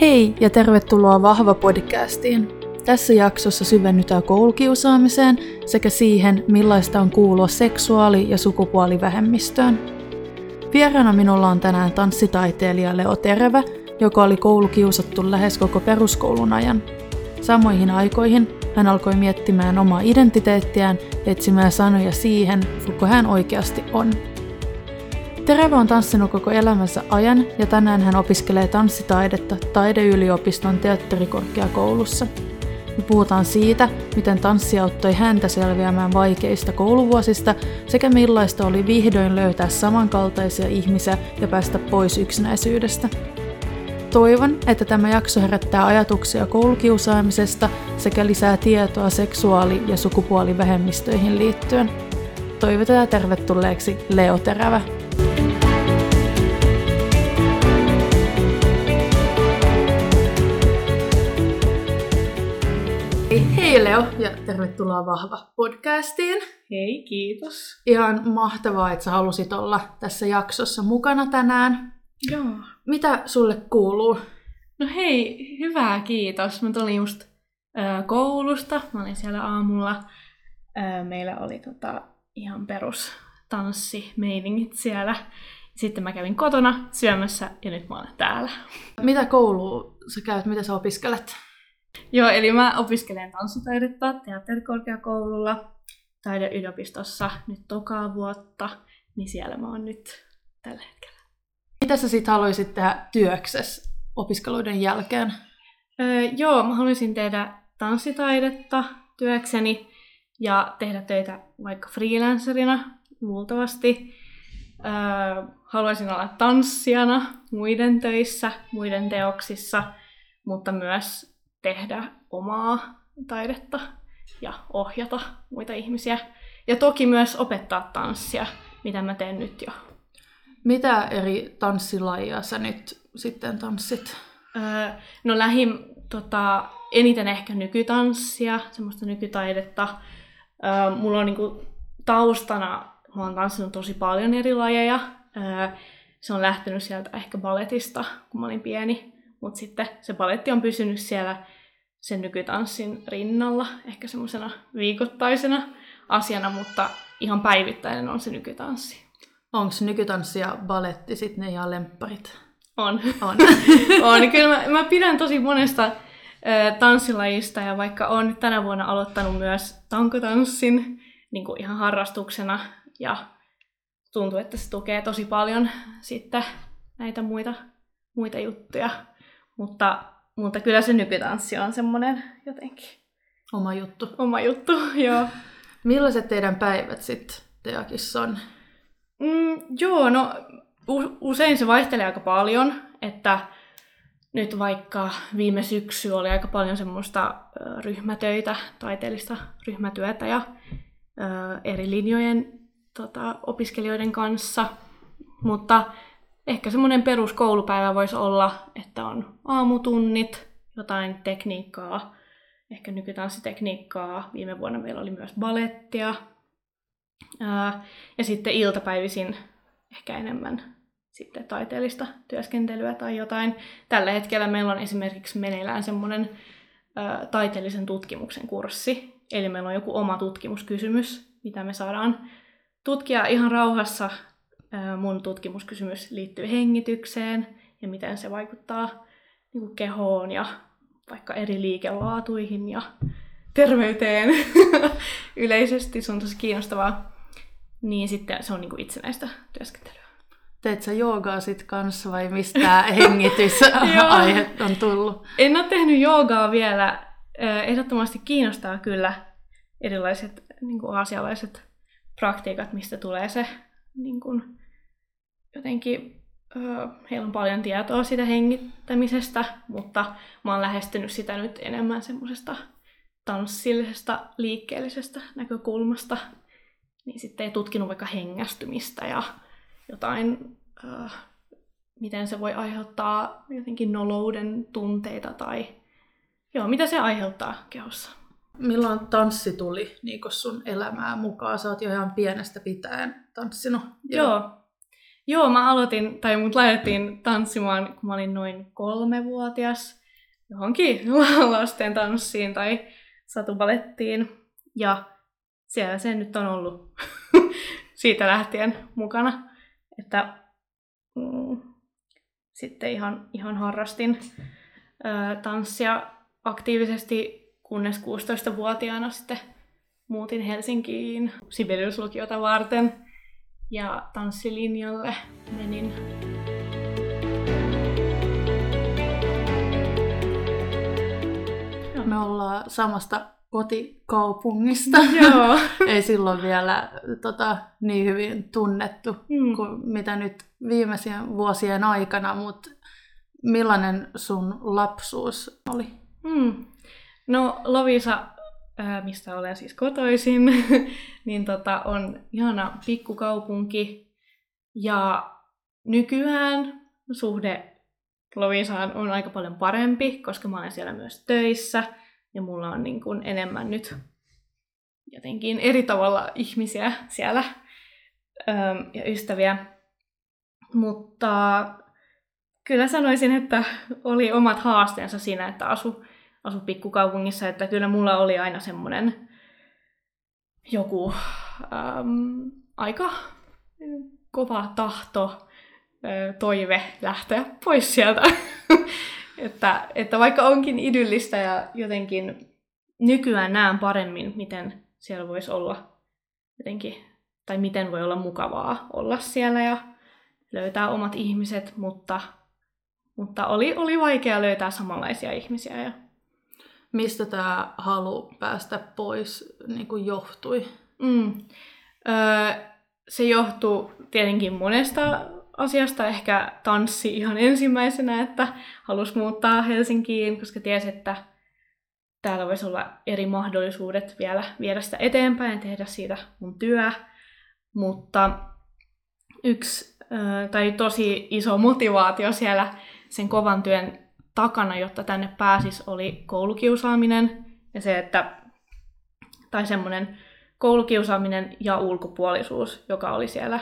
Hei ja tervetuloa Vahva podcastiin. Tässä jaksossa syvennytään koulukiusaamiseen sekä siihen, millaista on kuulua seksuaali- ja sukupuolivähemmistöön. Vieraana minulla on tänään tanssitaiteilija Leo Terevä, joka oli koulukiusattu lähes koko peruskoulun ajan. Samoihin aikoihin hän alkoi miettimään omaa identiteettiään ja etsimään sanoja siihen, kuka hän oikeasti on. Tereve on tanssinut koko elämänsä ajan ja tänään hän opiskelee tanssitaidetta taideyliopiston teatterikorkeakoulussa. Me puhutaan siitä, miten tanssi auttoi häntä selviämään vaikeista kouluvuosista sekä millaista oli vihdoin löytää samankaltaisia ihmisiä ja päästä pois yksinäisyydestä. Toivon, että tämä jakso herättää ajatuksia koulukiusaamisesta sekä lisää tietoa seksuaali- ja sukupuolivähemmistöihin liittyen. Toivotetaan tervetulleeksi Leo Terävä. Hei Leo ja tervetuloa Vahva podcastiin. Hei, kiitos. Ihan mahtavaa, että sä halusit olla tässä jaksossa mukana tänään. Joo. Mitä sulle kuuluu? No hei, hyvää kiitos. Mä tulin just ö, koulusta. Mä olin siellä aamulla. Ö, meillä oli tota, ihan perus tanssimeiningit siellä. Sitten mä kävin kotona syömässä ja nyt mä olen täällä. Mitä koulua sä käyt, mitä sä opiskelet? Joo, eli mä opiskelen tanssitaidetta teatterikorkeakoululla taideyliopistossa nyt tokaa vuotta, niin siellä mä oon nyt tällä hetkellä. Mitä sä sit haluaisit tehdä työksessä opiskeluiden jälkeen? Öö, joo, mä haluaisin tehdä tanssitaidetta työkseni ja tehdä töitä vaikka freelancerina luultavasti. Öö, haluaisin olla tanssijana muiden töissä, muiden teoksissa, mutta myös tehdä omaa taidetta ja ohjata muita ihmisiä. Ja toki myös opettaa tanssia, mitä mä teen nyt jo. Mitä eri tanssilajia sä nyt sitten tanssit? Öö, no lähin tota, eniten ehkä nykytanssia, semmoista nykytaidetta. Öö, mulla on niinku taustana, mä oon tanssinut tosi paljon eri lajeja. Öö, se on lähtenyt sieltä ehkä balletista, kun mä olin pieni. Mutta sitten se baletti on pysynyt siellä sen nykytanssin rinnalla, ehkä semmoisena viikoittaisena asiana, mutta ihan päivittäinen on se nykytanssi. Onko nykytanssi ja baletti sitten ne ihan lempparit? On. On. on. Kyllä mä, mä pidän tosi monesta ö, tanssilajista ja vaikka olen tänä vuonna aloittanut myös tankotanssin niin kuin ihan harrastuksena ja tuntuu, että se tukee tosi paljon sitten näitä muita, muita juttuja. Mutta, mutta kyllä se nykytanssi on semmoinen jotenkin Oma juttu. oma juttu, joo. Millaiset teidän päivät sitten Teakissa on? Mm, joo, no usein se vaihtelee aika paljon, että nyt vaikka viime syksy oli aika paljon semmoista ryhmätöitä, taiteellista ryhmätyötä ja eri linjojen tota, opiskelijoiden kanssa, mutta ehkä semmoinen peruskoulupäivä voisi olla, että on aamutunnit, jotain tekniikkaa, ehkä nykytanssitekniikkaa. Viime vuonna meillä oli myös balettia, ja sitten iltapäivisin ehkä enemmän sitten taiteellista työskentelyä tai jotain. Tällä hetkellä meillä on esimerkiksi meneillään semmoinen taiteellisen tutkimuksen kurssi. Eli meillä on joku oma tutkimuskysymys, mitä me saadaan tutkia ihan rauhassa. Mun tutkimuskysymys liittyy hengitykseen ja miten se vaikuttaa niin kuin kehoon ja vaikka eri liikelaatuihin ja terveyteen yleisesti. Se on tosi kiinnostavaa. Niin sitten se on niin kuin itsenäistä työskentelyä. Teet sä joogaa sit kanssa vai mistä hengitysaihe on tullut? En ole tehnyt joogaa vielä. Ehdottomasti kiinnostaa kyllä erilaiset niin kuin aasialaiset praktiikat, mistä tulee se niin kuin, jotenkin, ö, heillä on paljon tietoa siitä hengittämisestä, mutta mä oon lähestynyt sitä nyt enemmän semmoisesta tanssillisesta, liikkeellisestä näkökulmasta. Niin sitten ei tutkinut vaikka hengästymistä ja jotain, äh, miten se voi aiheuttaa jotenkin nolouden tunteita tai joo, mitä se aiheuttaa kehossa. Milloin tanssi tuli niin sun elämään mukaan? Sä oot jo ihan pienestä pitäen tanssinut. Joo. Joo, mä aloitin, tai mut laitettiin tanssimaan, kun mä olin noin kolmevuotias johonkin lasten tanssiin tai satubalettiin. Ja siellä se nyt on ollut siitä lähtien mukana. Että mm, sitten ihan, ihan harrastin ö, tanssia aktiivisesti, kunnes 16-vuotiaana sitten muutin Helsinkiin Sibeliuslukiota varten ja tanssilinjalle menin. Me ollaan samasta kotikaupungista. Joo. Ei silloin vielä tota, niin hyvin tunnettu Mm. kuin mitä nyt viimeisien vuosien aikana, mutta millainen sun lapsuus oli? Mm. No Lovisa, ää, mistä olen siis kotoisin, niin tota, on ihana pikkukaupunki. Ja nykyään suhde Lovisaan on aika paljon parempi, koska mä olen siellä myös töissä. Ja mulla on niin kuin enemmän nyt jotenkin eri tavalla ihmisiä siellä äm, ja ystäviä. Mutta kyllä sanoisin, että oli omat haasteensa siinä, että asu, asu pikkukaupungissa, että kyllä mulla oli aina semmoinen joku äm, aika kova tahto, ö, toive lähteä pois sieltä. että, että vaikka onkin idyllistä ja jotenkin nykyään näen paremmin, miten siellä voisi olla jotenkin, tai miten voi olla mukavaa olla siellä ja löytää omat ihmiset, mutta, mutta oli, oli vaikea löytää samanlaisia ihmisiä. Ja, Mistä tämä halu päästä pois niin kuin johtui? mm, öö, se johtuu tietenkin monesta asiasta, ehkä tanssi ihan ensimmäisenä, että halusi muuttaa Helsinkiin, koska tiesi, että täällä voisi olla eri mahdollisuudet vielä viedä sitä eteenpäin ja tehdä siitä mun työ. Mutta yksi tai tosi iso motivaatio siellä sen kovan työn takana, jotta tänne pääsis, oli koulukiusaaminen ja se, että tai semmoinen koulukiusaaminen ja ulkopuolisuus, joka oli siellä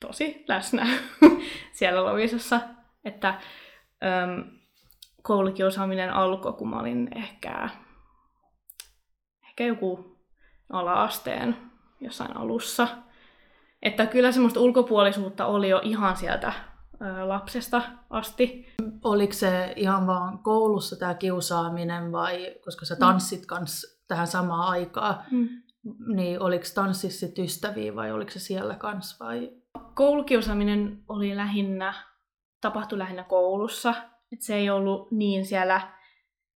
tosi läsnä siellä Lovisassa. Että äm, koulukiusaaminen alkoi, kun mä olin ehkä, ehkä joku ala-asteen jossain alussa. Että kyllä semmoista ulkopuolisuutta oli jo ihan sieltä lapsesta asti. Oliko se ihan vaan koulussa tämä kiusaaminen vai, koska sä tanssit kans tähän samaan aikaan, Mm. niin oliko tanssissa sit ystäviä vai oliko se siellä kans vai? Koulukiusaaminen oli lähinnä, tapahtui lähinnä koulussa. Et se ei ollut niin siellä,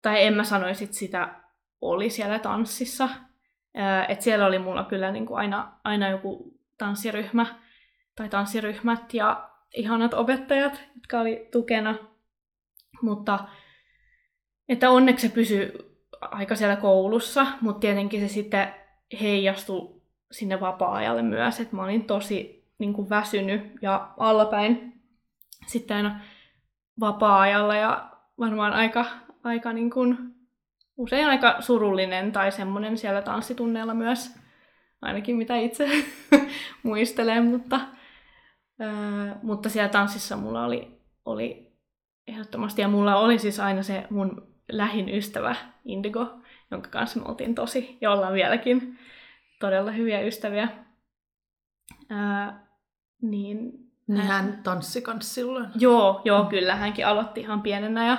tai en mä sanoisi, että sitä oli siellä tanssissa. Et siellä oli mulla kyllä niinku aina, aina joku tanssiryhmä tai tanssiryhmät ja ihanat opettajat, jotka oli tukena. Mutta että onneksi se pysyi aika siellä koulussa, mutta tietenkin se sitten heijastui sinne vapaa-ajalle myös, että mä olin tosi niin kuin väsynyt ja allapäin sitten aina vapaa-ajalla ja varmaan aika, aika niin kuin, usein aika surullinen tai semmoinen siellä tanssitunneilla myös, ainakin mitä itse muistelen, mutta, ää, mutta siellä tanssissa mulla oli, oli ehdottomasti, ja mulla oli siis aina se mun lähin ystävä Indigo, jonka kanssa me oltiin tosi, ja ollaan vieläkin todella hyviä ystäviä. Ää, niin Niin hän tanssi kans silloin. Joo, joo, kyllä. Hänkin aloitti ihan pienenä ja,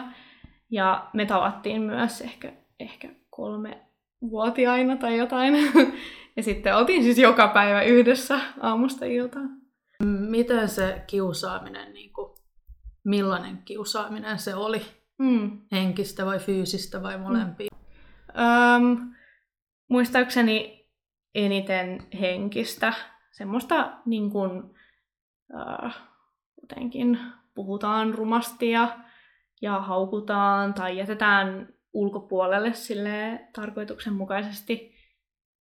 ja me tavattiin myös ehkä, ehkä kolme vuotiaina tai jotain. ja sitten oltiin siis joka päivä yhdessä aamusta iltaan. Miten se kiusaaminen, niin kuin, millainen kiusaaminen se oli? Mm. Henkistä vai fyysistä vai molempia? Öm, muistaakseni eniten henkistä. Semmoista niin kuin, äh, jotenkin puhutaan rumasti ja, ja haukutaan tai jätetään ulkopuolelle sille tarkoituksenmukaisesti.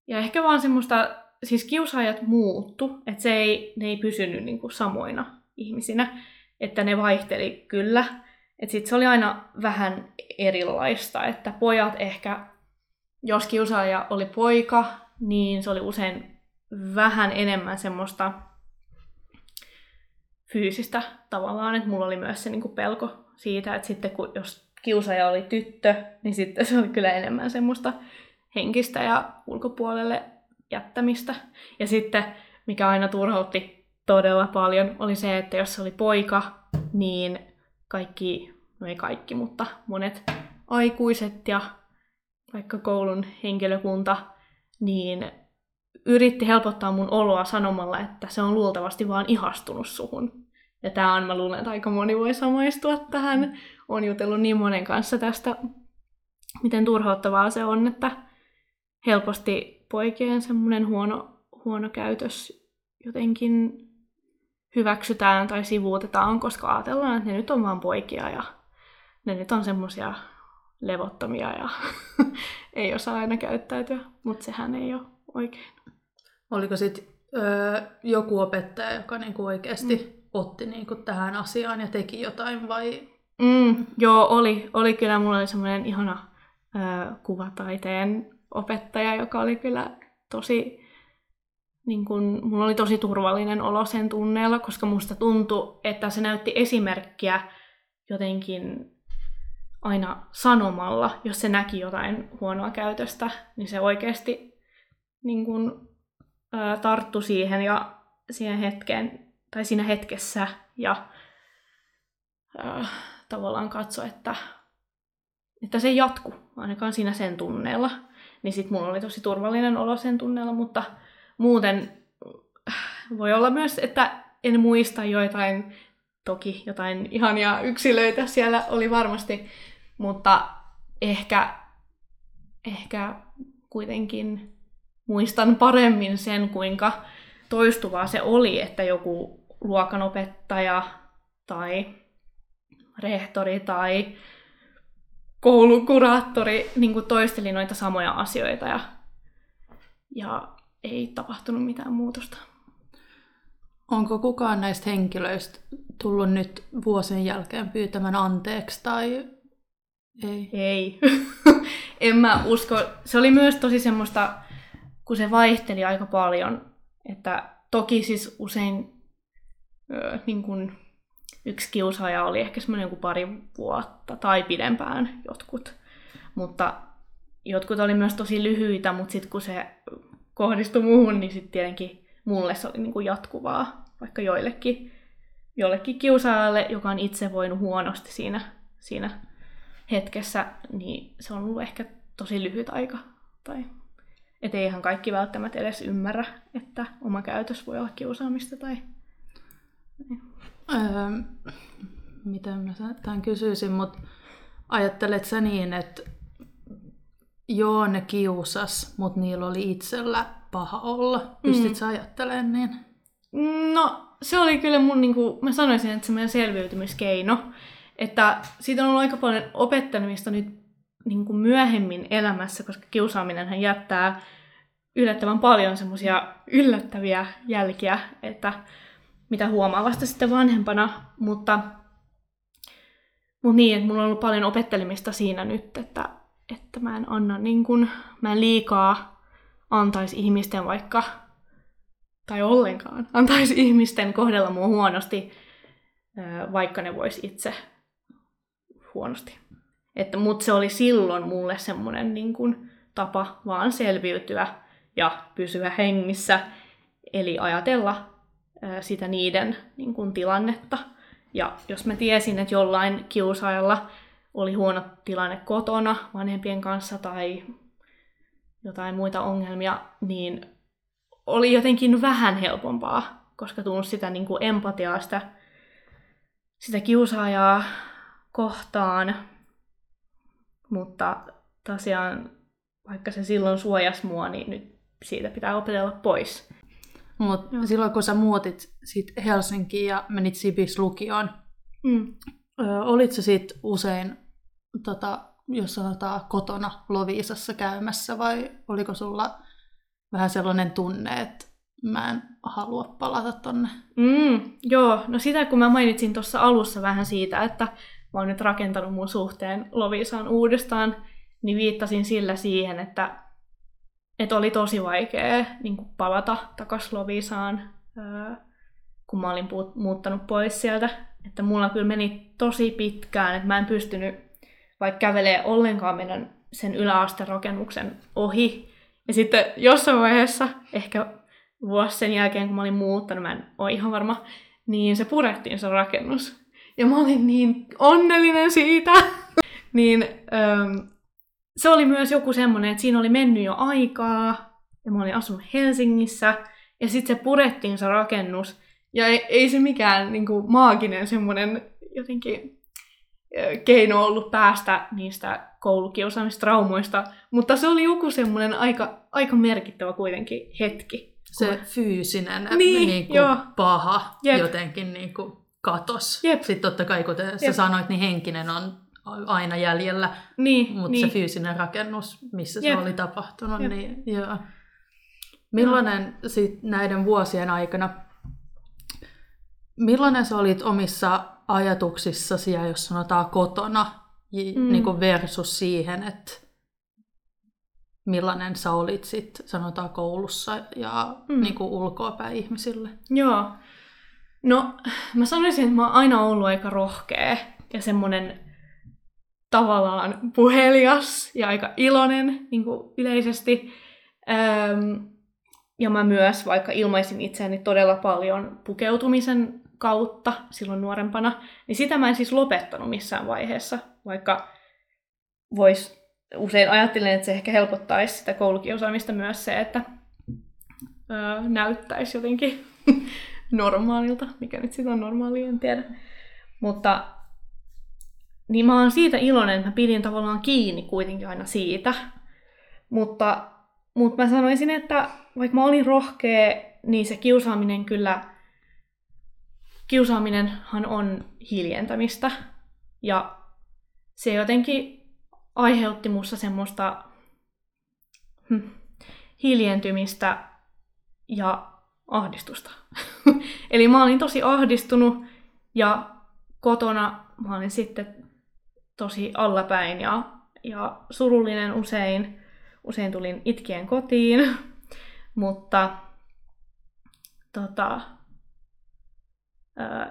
Ja ehkä vaan semmoista, siis kiusaajat muuttu, että se ei, ne ei pysynyt niin kuin samoina ihmisinä, että ne vaihteli kyllä. Että sit se oli aina vähän erilaista, että pojat ehkä, jos kiusaaja oli poika, niin se oli usein vähän enemmän semmoista fyysistä tavallaan, että mulla oli myös se niin kuin pelko siitä, että sitten kun, jos kiusaaja oli tyttö, niin sitten se oli kyllä enemmän semmoista henkistä ja ulkopuolelle jättämistä. Ja sitten, mikä aina turhautti todella paljon, oli se, että jos oli poika, niin kaikki, no ei kaikki, mutta monet aikuiset ja vaikka koulun henkilökunta, niin yritti helpottaa mun oloa sanomalla, että se on luultavasti vaan ihastunut suhun. Ja tämä on, mä luulen, että aika moni voi samaistua tähän. on jutellut niin monen kanssa tästä, miten turhauttavaa se on, että helposti poikien semmoinen huono, huono käytös jotenkin hyväksytään tai sivuutetaan, koska ajatellaan, että ne nyt on vaan poikia ja ne nyt on semmoisia levottomia ja ei osaa aina käyttäytyä, mutta sehän ei ole oikein. Oliko sitten joku opettaja, joka niinku oikeasti mm. otti niinku tähän asiaan ja teki jotain vai? Mm, joo, oli. Oli kyllä, mulla oli semmoinen ihana ö, kuvataiteen opettaja, joka oli kyllä tosi, niin kun, mulla oli tosi turvallinen olo sen tunneella, koska musta tuntui, että se näytti esimerkkiä jotenkin aina sanomalla, jos se näki jotain huonoa käytöstä, niin se oikeasti niin kun, ää, tarttu siihen ja siihen hetkeen, tai siinä hetkessä ja ää, tavallaan katso, että, että se jatku ainakaan siinä sen tunneella. Niin sitten mulla oli tosi turvallinen olo sen tunneella, mutta muuten voi olla myös, että en muista joitain, toki jotain ihania yksilöitä siellä oli varmasti, mutta ehkä, ehkä kuitenkin muistan paremmin sen, kuinka toistuvaa se oli, että joku luokanopettaja tai rehtori tai koulukuraattori niin toisteli noita samoja asioita ja, ja ei tapahtunut mitään muutosta. Onko kukaan näistä henkilöistä tullut nyt vuosien jälkeen pyytämään anteeksi tai ei? Ei. en mä usko. Se oli myös tosi semmoista, kun se vaihteli aika paljon, että toki siis usein ö, niin kun yksi kiusaaja oli ehkä semmoinen joku pari vuotta tai pidempään jotkut. Mutta jotkut oli myös tosi lyhyitä, mutta sitten kun se kohdistui muuhun, niin sitten tietenkin mulle se oli niin kuin jatkuvaa, vaikka joillekin, jollekin kiusaajalle, joka on itse voinut huonosti siinä, siinä hetkessä, niin se on ollut ehkä tosi lyhyt aika. Tai et ihan kaikki välttämättä edes ymmärrä, että oma käytös voi olla kiusaamista tai... Niin. Öö, miten mä tämän kysyisin, mutta ajattelet sä niin, että joo, ne kiusas, mutta niillä oli itsellä paha olla. Pystyt mm. sä ajattelemaan niin? No, se oli kyllä mun, niin kuin, mä sanoisin, että se meidän selviytymiskeino. Että siitä on ollut aika paljon opettelemista nyt niin kuin myöhemmin elämässä, koska kiusaaminenhan jättää yllättävän paljon semmoisia yllättäviä jälkiä, että mitä huomaa vasta sitten vanhempana, mutta, mutta niin, että mulla on ollut paljon opettelemista siinä nyt, että, että mä en anna niin kuin, mä en liikaa antaisi ihmisten vaikka, tai ollenkaan, antaisi ihmisten kohdella mua huonosti, vaikka ne vois itse huonosti. Että, mutta se oli silloin mulle semmoinen niin tapa vaan selviytyä ja pysyä hengissä, eli ajatella sitä niiden niin kuin, tilannetta. Ja jos mä tiesin, että jollain kiusaajalla oli huono tilanne kotona vanhempien kanssa tai jotain muita ongelmia, niin oli jotenkin vähän helpompaa, koska tunsi sitä niin kuin empatiaa, sitä, sitä kiusaajaa kohtaan. Mutta tosiaan, vaikka se silloin suojas mua, niin nyt siitä pitää opetella pois. Mutta silloin kun sä muutit sit Helsinkiin ja menit Sibis lukioon, mm. olitko sit usein, tota, jos sanotaan, kotona Loviisassa käymässä vai oliko sulla vähän sellainen tunne, että mä en halua palata tonne? Mm, joo, no sitä kun mä mainitsin tuossa alussa vähän siitä, että mä oon nyt rakentanut mun suhteen Loviisaan uudestaan, niin viittasin sillä siihen, että että oli tosi vaikea niin kuin palata takaisin Lovisaan, kun mä olin muuttanut pois sieltä. Että mulla kyllä meni tosi pitkään, että mä en pystynyt vaikka kävelee ollenkaan meidän sen yläasterakennuksen ohi. Ja sitten jossain vaiheessa, ehkä vuosi sen jälkeen, kun mä olin muuttanut, mä en ole ihan varma, niin se purettiin se rakennus. Ja mä olin niin onnellinen siitä. niin ähm, se oli myös joku semmoinen, että siinä oli mennyt jo aikaa, ja mä olin asunut Helsingissä, ja sitten se purettiin se rakennus, ja ei, ei se mikään niin kuin, maaginen semmoinen jotenkin keino ollut päästä niistä koulukiusaamistraumoista, mutta se oli joku semmoinen aika, aika merkittävä kuitenkin hetki. Se kun... fyysinen niin, niin kuin joo. paha Jep. jotenkin niin kuin katos. Jep. Sitten totta kai, kun te, sä sanoit, niin henkinen on aina jäljellä, niin, mutta niin. se fyysinen rakennus, missä Jep. se oli tapahtunut, Jep. niin joo. Millainen no. sit näiden vuosien aikana, millainen sä olit omissa ajatuksissasi ja jos sanotaan kotona mm. niin kuin versus siihen, että millainen sä olit sit, sanotaan koulussa ja mm. niin kuin ulkoapäin ihmisille? Joo. No, mä sanoisin, että mä oon aina ollut aika rohkea ja semmoinen tavallaan puhelias ja aika iloinen niin kuin yleisesti. Öm, ja mä myös vaikka ilmaisin itseäni todella paljon pukeutumisen kautta silloin nuorempana, niin sitä mä en siis lopettanut missään vaiheessa, vaikka vois, usein ajattelen, että se ehkä helpottaisi sitä koulukiusaamista myös se, että öö, näyttäisi jotenkin normaalilta, mikä nyt sitten on normaali, en tiedä. Mutta niin mä oon siitä iloinen, että mä pidin tavallaan kiinni kuitenkin aina siitä. Mutta, mutta mä sanoisin, että vaikka mä olin rohkea, niin se kiusaaminen kyllä kiusaaminenhan on hiljentämistä. Ja se jotenkin aiheutti musta semmoista hm, hiljentymistä ja ahdistusta. Eli mä olin tosi ahdistunut ja kotona mä olin sitten tosi allapäin ja, ja surullinen usein. Usein tulin itkien kotiin, mutta tota,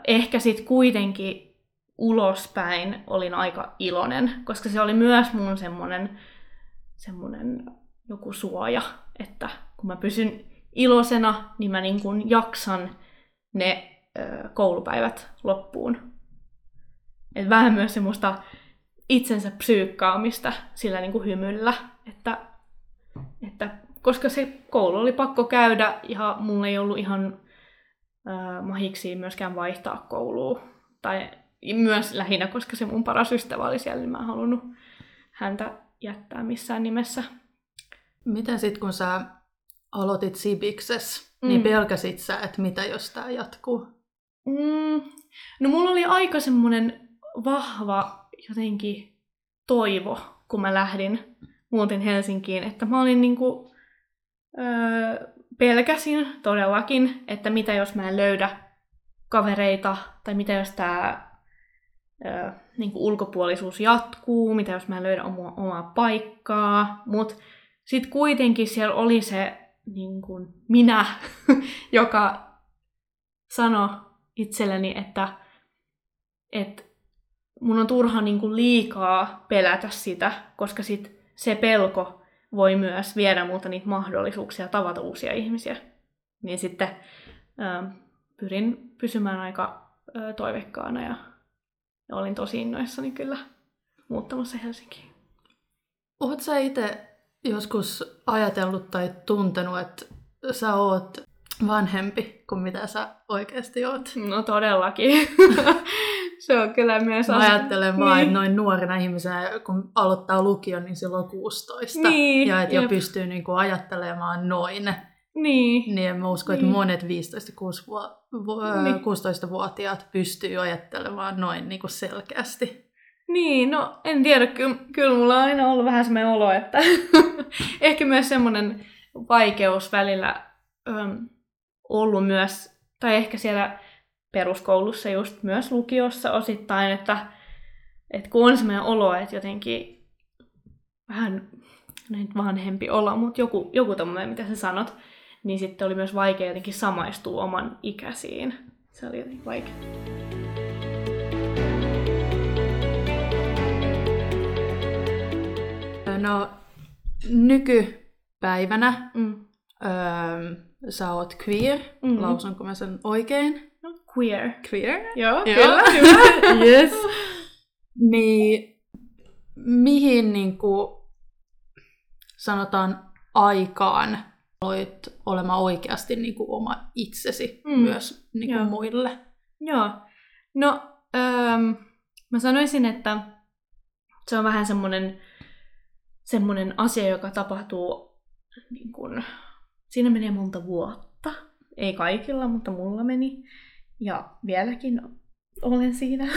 ehkä sitten kuitenkin ulospäin olin aika iloinen, koska se oli myös mun semmoinen semmonen joku suoja, että kun mä pysyn iloisena, niin mä niin kun jaksan ne koulupäivät loppuun. Et vähän myös semmoista itsensä psyykkaamista sillä niin kuin hymyllä, että, että koska se koulu oli pakko käydä ja mulla ei ollut ihan äh, mahiksi myöskään vaihtaa koulua. Tai myös lähinnä, koska se mun paras ystävä oli siellä, niin mä en halunnut häntä jättää missään nimessä. Miten sitten, kun sä aloitit Sibikses, niin mm. pelkäsit sä, että mitä jos tämä jatkuu? Mm. No mulla oli aika semmoinen vahva jotenkin toivo, kun mä lähdin, muutin Helsinkiin, että mä olin niinku, öö, pelkäsin todellakin, että mitä jos mä en löydä kavereita, tai mitä jos tämä niin ulkopuolisuus jatkuu, mitä jos mä en löydä omaa, omaa paikkaa, mutta sitten kuitenkin siellä oli se niin kuin minä, joka sanoi itselleni, että, että mun on turha niin kuin liikaa pelätä sitä, koska sit se pelko voi myös viedä multa niitä mahdollisuuksia tavata uusia ihmisiä. Niin sitten ö, pyrin pysymään aika ö, toivekkaana ja, ja olin tosi innoissani kyllä muuttamassa Helsinkiin. Oletko sä itse joskus ajatellut tai tuntenut, että sä oot vanhempi kuin mitä sä oikeasti oot? No todellakin. se on kyllä myös Mä ajattelen vaan, niin. että noin nuorena ihmisenä, kun aloittaa lukion, niin silloin 16. Niin, ja että jo pystyy niin kuin ajattelemaan noin. Niin. Niin mä uskon, että niin. monet 15-16-vuotiaat niin. pystyy ajattelemaan noin niin kuin selkeästi. Niin, no en tiedä, kyllä, kyllä mulla on aina ollut vähän semmoinen olo, että ehkä myös semmoinen vaikeus välillä öm, ollut myös, tai ehkä siellä peruskoulussa just myös lukiossa osittain, että, että kun on sellainen olo, että jotenkin vähän näin vanhempi olo, mutta joku, joku tommoinen, mitä sä sanot, niin sitten oli myös vaikea jotenkin samaistua oman ikäisiin. se oli jotenkin vaikea. No, nykypäivänä Mm. öö, sä oot queer, Mm. lausunko mä sen oikein? Queer. Queer? Joo, Joo. kyllä, hyvä. yes. Niin, mihin niin kuin, sanotaan aikaan aloit olemaan oikeasti niin kuin, oma itsesi Mm. myös niin kuin, Joo. muille? Joo. No, öm, mä sanoisin, että se on vähän semmoinen, semmoinen asia, joka tapahtuu, niin kun, siinä menee monta vuotta. Ei kaikilla, mutta mulla meni. Ja vieläkin olen siinä.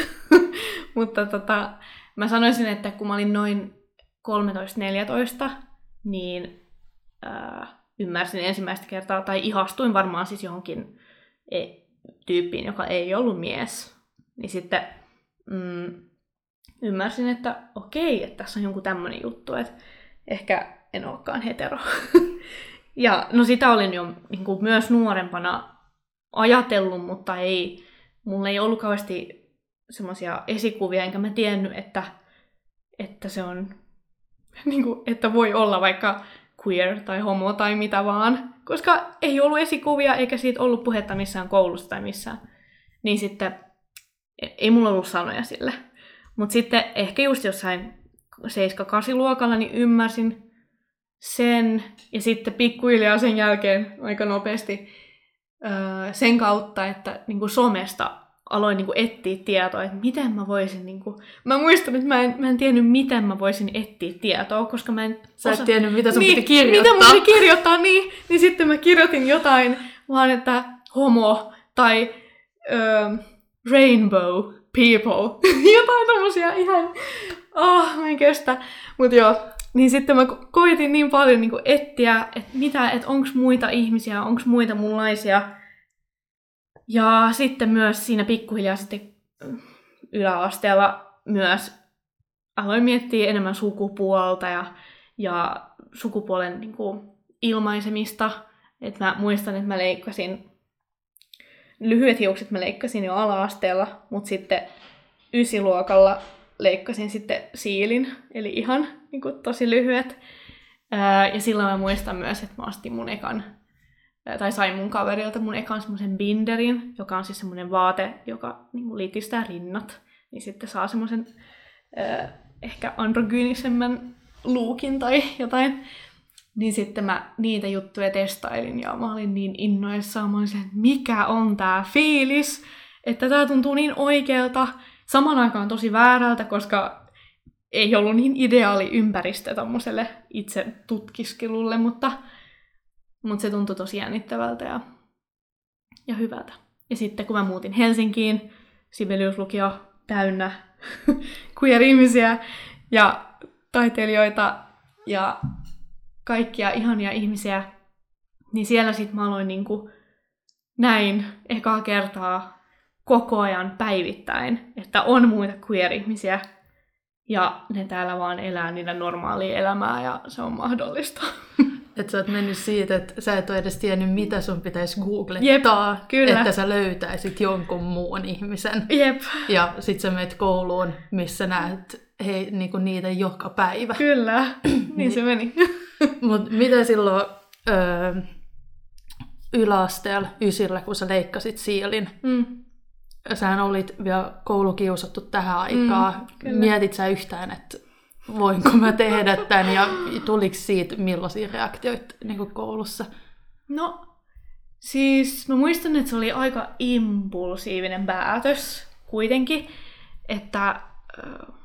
mutta tota, mä sanoisin, että kun mä olin noin 13-14, niin ää, ymmärsin ensimmäistä kertaa, tai ihastuin varmaan siis johonkin e- tyyppiin, joka ei ollut mies, niin sitten mm, ymmärsin, että okei, että tässä on jonkun tämmöinen juttu, että ehkä en olekaan hetero. ja no sitä olin jo niin kuin, myös nuorempana ajatellut, mutta ei, mulla ei ollut kauheasti semmoisia esikuvia, enkä mä tiennyt, että, että se on, niin kuin, että voi olla vaikka queer tai homo tai mitä vaan, koska ei ollut esikuvia eikä siitä ollut puhetta missään koulussa tai missään. Niin sitten e- ei mulla ollut sanoja sille. Mutta sitten ehkä just jossain 7-8 luokalla niin ymmärsin sen ja sitten pikkuhiljaa sen jälkeen aika nopeasti öö, sen kautta, että niin kuin somesta aloin niin kuin etsiä tietoa, että miten mä voisin... Niin kuin... Mä muistan, että mä en, mä en tiennyt, miten mä voisin etsiä tietoa, koska mä en Sä et osa- tiennyt, mitä sun niin, piti kirjoittaa. Mitä mun piti kirjoittaa, niin, niin sitten mä kirjoitin jotain, vaan että homo tai ö, rainbow people. jotain tommosia ihan, oh, mä en kestä. Mut joo, niin sitten mä ko- koitin niin paljon niin etsiä, että mitä, että onks muita ihmisiä, onks muita munlaisia. Ja sitten myös siinä pikkuhiljaa sitten mm, yläasteella myös aloin miettiä enemmän sukupuolta ja, ja sukupuolen niin kuin, ilmaisemista. Et mä muistan, että mä leikkasin, lyhyet hiukset mä leikkasin jo ala-asteella, mutta sitten ysiluokalla leikkasin sitten siilin, eli ihan niin kuin, tosi lyhyet. Ja silloin mä muistan myös, että mä ostin mun ekan, tai sain mun kaverilta mun ekan semmoisen binderin, joka on siis semmoinen vaate, joka niin kuin, litistää rinnat. Niin sitten saa semmoisen ehkä androgyynisemmän luukin tai jotain. Niin sitten mä niitä juttuja testailin ja mä olin niin innoissaan. Mä olin se, että mikä on tää fiilis, että tää tuntuu niin oikealta. Saman aikaan tosi väärältä, koska ei ollut niin ideaali ympäristö tommoselle itse tutkiskelulle, mutta, mutta se tuntui tosi jännittävältä ja, ja hyvältä. Ja sitten kun mä muutin Helsinkiin, Sibelius-lukio täynnä queer-ihmisiä ja taiteilijoita ja kaikkia ihania ihmisiä, niin siellä sitten mä aloin niinku näin ekaa kertaa koko ajan päivittäin, että on muita queer-ihmisiä ja ne täällä vaan elää niitä normaalia elämää ja se on mahdollista. Että sä oot mennyt siitä, että sä et ole edes tiennyt, mitä sun pitäisi googlettaa, Jep, kyllä. että sä löytäisit jonkun muun ihmisen. Jep, Ja sit sä menet kouluun, missä näet hei, niinku niitä joka päivä. kyllä. niin se meni. Mut mitä silloin öö, yläasteella, ysillä, kun sä leikkasit siilin? Mm. Sähän olit vielä koulukiusattu tähän aikaan. Mm, kyllä. Mietit sä yhtään, että voinko mä tehdä tämän ja tuliko siitä millaisia reaktioita niin koulussa? No, siis mä muistan, että se oli aika impulsiivinen päätös kuitenkin, että äh,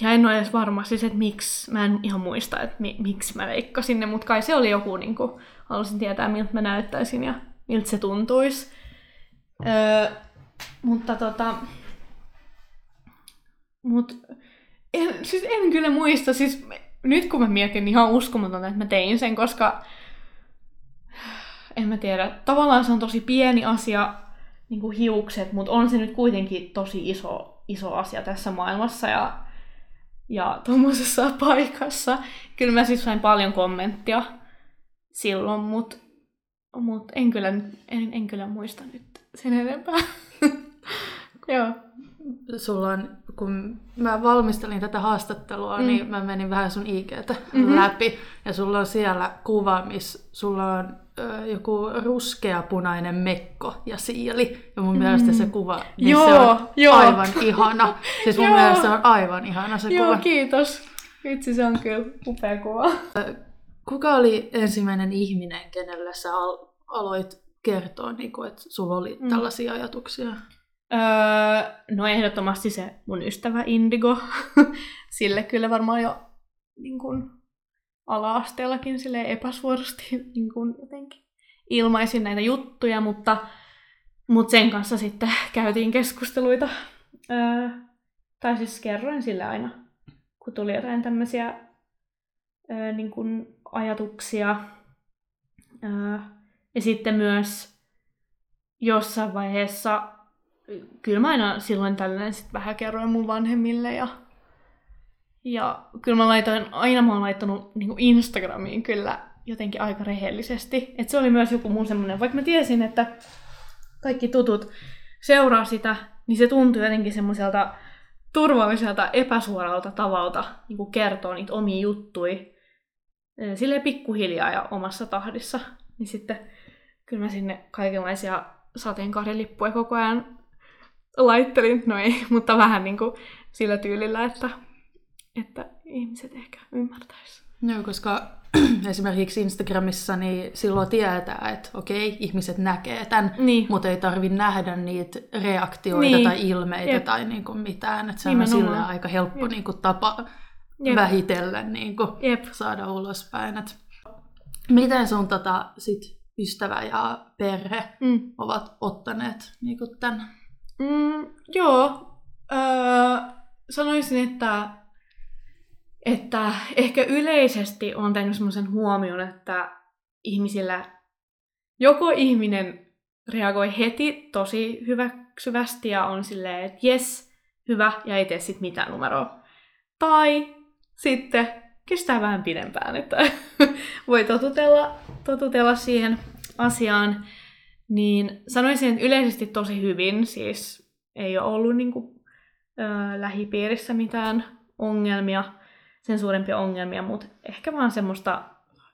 ja en ole edes varma siis, että miksi, mä en ihan muista, että mi, miksi mä leikkasin ne, mutta kai se oli joku, niin kuin, halusin tietää, miltä mä näyttäisin ja miltä se tuntuisi. Öö, mutta tota, mut, en, siis en kyllä muista, siis nyt kun mä mietin, niin ihan uskomatonta, että mä tein sen, koska en mä tiedä, tavallaan se on tosi pieni asia, niin kuin hiukset, mutta on se nyt kuitenkin tosi iso, iso asia tässä maailmassa ja, ja tuommoisessa paikassa. Kyllä mä siis sain paljon kommenttia silloin, mutta mutta en kyllä, en, en kyllä muista nyt sen enempää. Joo. Sulla on, kun mä valmistelin tätä haastattelua, mm. niin mä menin vähän sun IGtä Mhm. läpi. Ja sulla on siellä kuva, missä sulla on ö, joku ruskea-punainen mekko ja siili. Ja mun mielestä se kuva, niin Joo, se on joo. aivan ihana. Siis mun mielestä se on aivan ihana se Joo, kuva. kiitos. Vitsi, se on kyllä upea kuva. Kuka oli ensimmäinen ihminen, kenelle sä al- aloit kertoa, niin kuin, että sulla oli Mm. tällaisia ajatuksia? Öö, no ehdottomasti se mun ystävä Indigo. Sille kyllä varmaan jo niin kun, ala-asteellakin sille epäsuorasti niin kun, jotenkin ilmaisin näitä juttuja, mutta, mutta sen kanssa sitten käytiin keskusteluita. Öö, tai siis kerroin sille aina, kun tuli jotain tämmöisiä öö, niin kun, ajatuksia. Öö, ja sitten myös jossain vaiheessa kyllä mä aina silloin tällöin sit vähän kerroin mun vanhemmille ja, ja kyllä mä laitoin, aina mä oon laittanut niin Instagramiin kyllä jotenkin aika rehellisesti. Et se oli myös joku mun semmoinen, vaikka mä tiesin, että kaikki tutut seuraa sitä, niin se tuntui jotenkin semmoiselta turvalliselta, epäsuoralta tavalta niin kuin kertoo niitä omia juttui silleen pikkuhiljaa ja omassa tahdissa. Niin sitten kyllä mä sinne kaikenlaisia sateenkaarilippuja koko ajan laittelin, no ei, mutta vähän niin kuin sillä tyylillä, että, että ihmiset ehkä ymmärtäis. Joo, koska esimerkiksi Instagramissa niin silloin tietää, että okei, ihmiset näkee tämän, Niin, mutta ei tarvi nähdä niitä reaktioita Niin. tai ilmeitä Jep. tai niin kuin mitään. Että se on sille aika helppo Jep. niin kuin tapa Jep. vähitellä niin kuin jep. saada ulospäin. Et miten sun tota, sit ystävä ja perhe Mm. ovat ottaneet niin kuin tämän? Mm, joo, öö, sanoisin, että, että ehkä yleisesti on tehnyt semmoisen huomion, että ihmisillä joko ihminen reagoi heti tosi hyväksyvästi ja on silleen, että jes, hyvä, ja ei tee sit mitään numeroa. Tai sitten kestää vähän pidempään, että voi totutella, totutella siihen asiaan. Niin sanoisin, että yleisesti tosi hyvin, siis ei ole ollut niin kuin, ö, lähipiirissä mitään ongelmia, sen suurempia ongelmia, mutta ehkä vaan semmoista,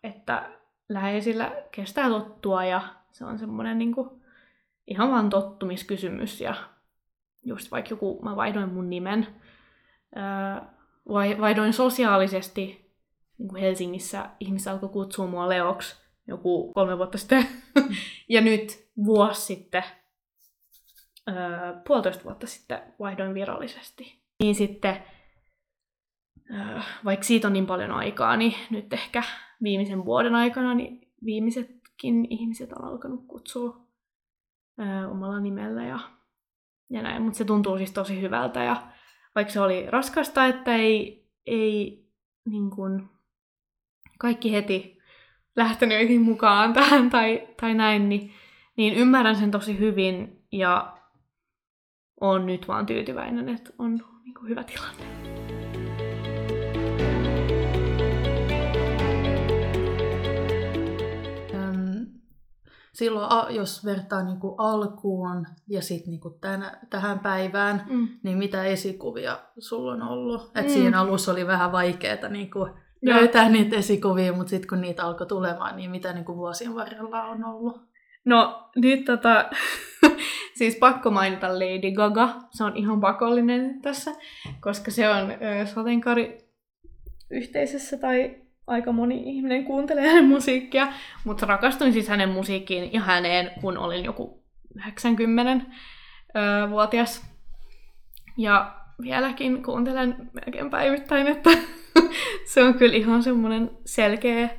että läheisillä kestää tottua ja se on semmoinen niin kuin, ihan vaan tottumiskysymys ja just vaikka joku, mä vaihdoin mun nimen, ö, vai- vaihdoin sosiaalisesti niin kuin Helsingissä, ihmiset alkoi kutsua mua Leoksi joku kolme vuotta sitten. ja nyt vuosi sitten, öö, puolitoista vuotta sitten vaihdoin virallisesti. Niin sitten, öö, vaikka siitä on niin paljon aikaa, niin nyt ehkä viimeisen vuoden aikana niin viimeisetkin ihmiset on alkanut kutsua öö, omalla nimellä ja, ja näin. Mutta se tuntuu siis tosi hyvältä ja vaikka se oli raskasta, että ei, ei niin kuin, kaikki heti lähtenyt mukaan tähän tai, tai näin, niin, niin ymmärrän sen tosi hyvin ja on nyt vaan tyytyväinen, että on niin kuin hyvä tilanne. Silloin, jos vertaa niin kuin alkuun ja sitten niin kuin tänä, tähän päivään, Mm. niin mitä esikuvia sulla on ollut? Et Mm. Siinä alussa oli vähän vaikeaa niin kuin. Löytää niitä esikuvia, mutta sitten kun niitä alkoi tulemaan, niin mitä niin kuin vuosien varrella on ollut? No nyt tota, siis pakko mainita Lady Gaga, se on ihan pakollinen tässä, koska se on ö, sateenkaari yhteisössä tai aika moni ihminen kuuntelee hänen musiikkia, mutta rakastuin siis hänen musiikkiin ja häneen, kun olin joku 90-vuotias. Ja vieläkin kuuntelen melkein päivittäin, että se on kyllä ihan semmoinen selkeä,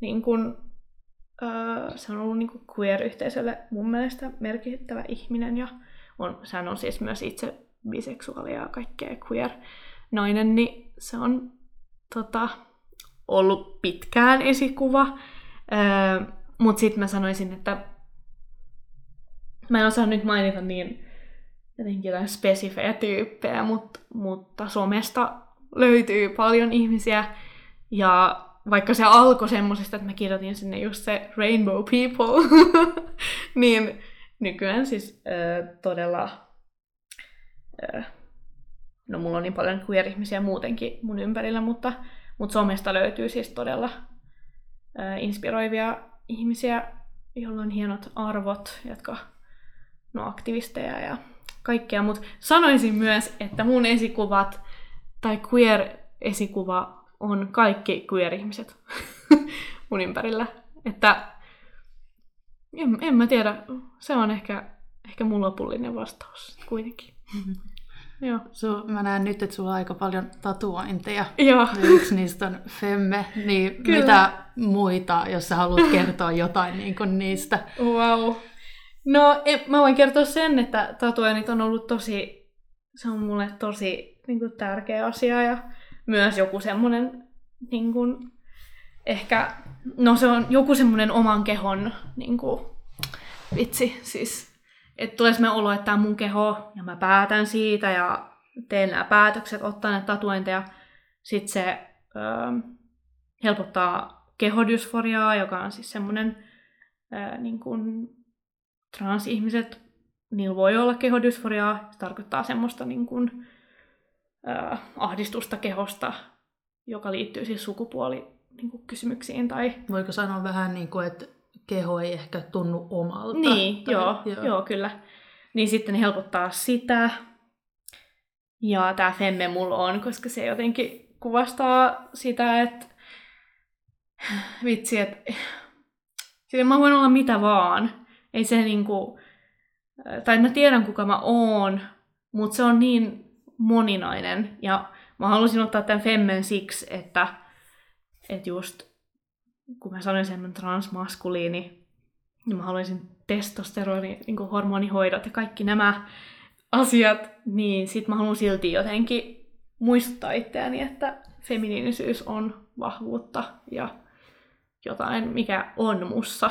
niin kuin, öö, se on ollut niin kuin queer-yhteisölle mun mielestä merkittävä ihminen ja on, sehän on siis myös itse biseksuaali ja kaikkea queer nainen, niin se on tota, ollut pitkään esikuva. Öö, Mutta sitten mä sanoisin, että mä en osaa nyt mainita niin jotenkin jotain spesifejä tyyppejä, mutta, mutta somesta löytyy paljon ihmisiä. Ja vaikka se alkoi semmoisesta, että mä kirjoitin sinne just se Rainbow People, niin nykyään siis äh, todella... Äh, no mulla on niin paljon queer-ihmisiä muutenkin mun ympärillä, mutta, mutta somesta löytyy siis todella äh, inspiroivia ihmisiä, joilla on hienot arvot, jotka no aktivisteja ja kaikkea, mutta sanoisin myös, että mun esikuvat tai queer-esikuva on kaikki queer-ihmiset mun ympärillä. Että en, en mä tiedä, se on ehkä, ehkä mun lopullinen vastaus kuitenkin. Mm-hmm. Joo. So, mä näen nyt, että sulla on aika paljon tatuointeja. Joo. Yksi niistä on Femme. Niin Kyllä. mitä muita, jos sä haluat kertoa jotain niin kuin niistä? Wow. No, en, mä voin kertoa sen, että tatuoinnit on ollut tosi, se on mulle tosi niin kuin, tärkeä asia ja myös joku semmoinen niin kuin, ehkä, no se on joku semmoinen oman kehon niin kuin, vitsi, siis että tulee semmoinen olo, että tämä mun keho ja mä päätän siitä ja teen nämä päätökset, ottaa näitä tatuointeja. Sitten se öö, helpottaa kehodysforiaa, joka on siis semmoinen öö, niin kuin transihmiset, niillä voi olla kehodysforiaa. Se tarkoittaa semmoista niin kuin, öö, ahdistusta kehosta, joka liittyy siis sukupuoli niin kuin kysymyksiin. Tai... Voiko sanoa vähän niin kuin, että keho ei ehkä tunnu omalta. Niin, tai, joo, joo. joo, kyllä. Niin sitten helpottaa sitä. Ja tämä femme mulla on, koska se jotenkin kuvastaa sitä, että vitsi, että sitten mä voin olla mitä vaan. Ei se niinku, tai mä tiedän kuka mä oon, mutta se on niin moninainen. Ja mä halusin ottaa tämän femmen siksi, että, että just kun mä sanoin sen transmaskuliini, niin mä haluaisin testosteroni, niin kuin hormonihoidot ja kaikki nämä asiat, niin sit mä haluan silti jotenkin muistuttaa itseäni, että feminiinisyys on vahvuutta ja jotain, mikä on mussa,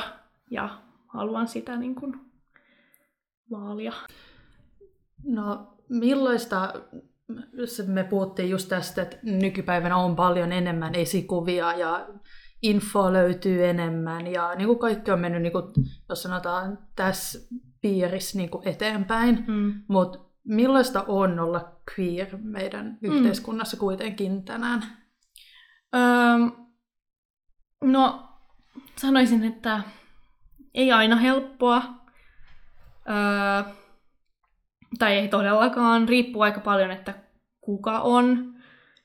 ja haluan sitä niin kuin vaalia. No, millaista, me puhuttiin just tästä, että nykypäivänä on paljon enemmän esikuvia ja infoa löytyy enemmän ja niin kuin kaikki on mennyt, niin kuin, jos sanotaan, tässä piirissä niin kuin eteenpäin. Mm. Mutta millaista on olla queer meidän mm. yhteiskunnassa kuitenkin tänään? Öö, no, sanoisin, että ei aina helppoa. Öö, tai ei todellakaan. Riippuu aika paljon, että kuka on.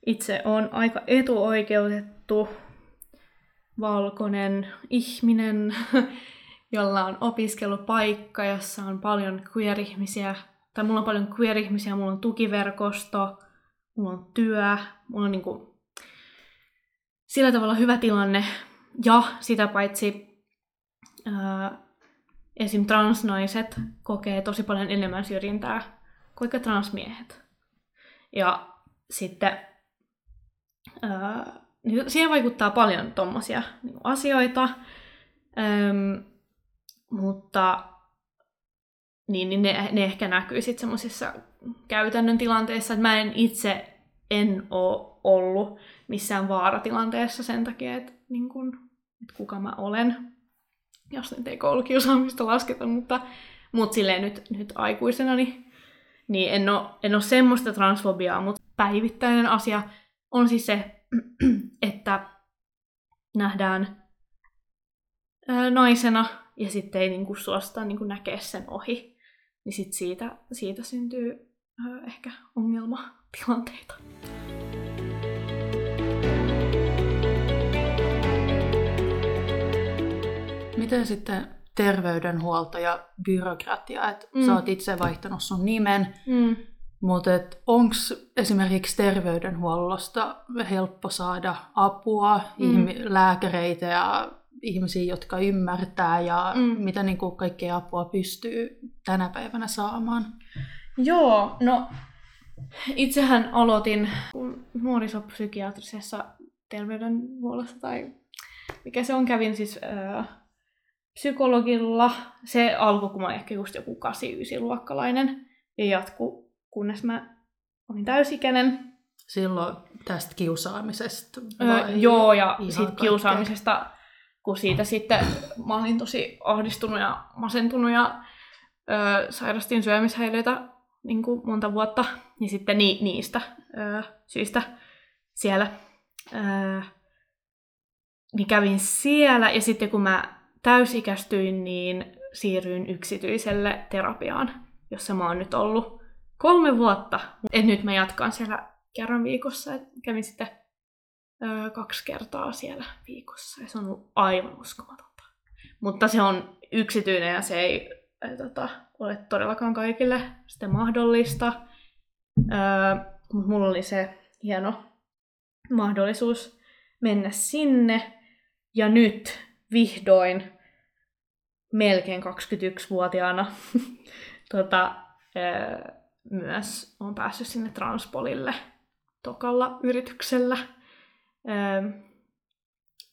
Itse on aika etuoikeutettu valkoinen ihminen, jolla on opiskelupaikka, jossa on paljon queer-ihmisiä, tai mulla on paljon queer-ihmisiä, mulla on tukiverkosto, mulla on työ, mulla on niinku sillä tavalla hyvä tilanne, ja sitä paitsi ää, esim. transnaiset kokee tosi paljon enemmän syrjintää kuin transmiehet. Ja sitten ää, niin siihen vaikuttaa paljon tuommoisia niin asioita, Öm, mutta niin, niin ne, ne ehkä näkyy sitten semmoisissa käytännön tilanteissa, että mä en itse en ole ollut missään vaaratilanteessa sen takia, että, niin kun, että kuka mä olen, jos nyt ei koulukiusaamista lasketa, mutta, mutta silleen nyt, nyt aikuisena, niin, niin en, ole, en ole semmoista transfobiaa, mutta päivittäinen asia on siis se, että nähdään naisena ja sitten ei niinku suosta niinku näkeä sen ohi, niin sit siitä, siitä syntyy ehkä ongelmatilanteita. Miten sitten terveydenhuolto ja byrokratia, että mm. sä oot itse vaihtanut sun nimen, mm. Mutta onko esimerkiksi terveydenhuollosta helppo saada apua, mm. lääkäreitä ja ihmisiä, jotka ymmärtää ja mm. mitä niin kuin kaikkea apua pystyy tänä päivänä saamaan? Joo, no itsehän aloitin nuorisopsykiatrisessa terveydenhuollossa tai mikä se on, kävin siis äh, psykologilla. Se alkoi, kun mä ehkä just joku 8-9 luokkalainen ja jatku kunnes mä olin täysikäinen. silloin tästä kiusaamisesta? Öö, joo, ja siitä kiusaamisesta, kun siitä sitten mä olin tosi ahdistunut ja masentunut ja öö, sairastin syömishäiriöitä niin kuin monta vuotta, niin sitten ni, niistä öö, syistä siellä öö, niin kävin siellä ja sitten kun mä täysikästyin, niin siirryin yksityiselle terapiaan, jossa mä oon nyt ollut kolme vuotta. Et nyt mä jatkan siellä kerran viikossa. Kävin sitten öö, kaksi kertaa siellä viikossa ja se on ollut aivan uskomatonta. Mutta se on yksityinen ja se ei äh, tota, ole todellakaan kaikille sitten mahdollista. Öö, mulla oli se hieno mahdollisuus mennä sinne. Ja nyt vihdoin melkein 21-vuotiaana tota, öö, myös on päässyt sinne Transpolille tokalla yrityksellä. Öö,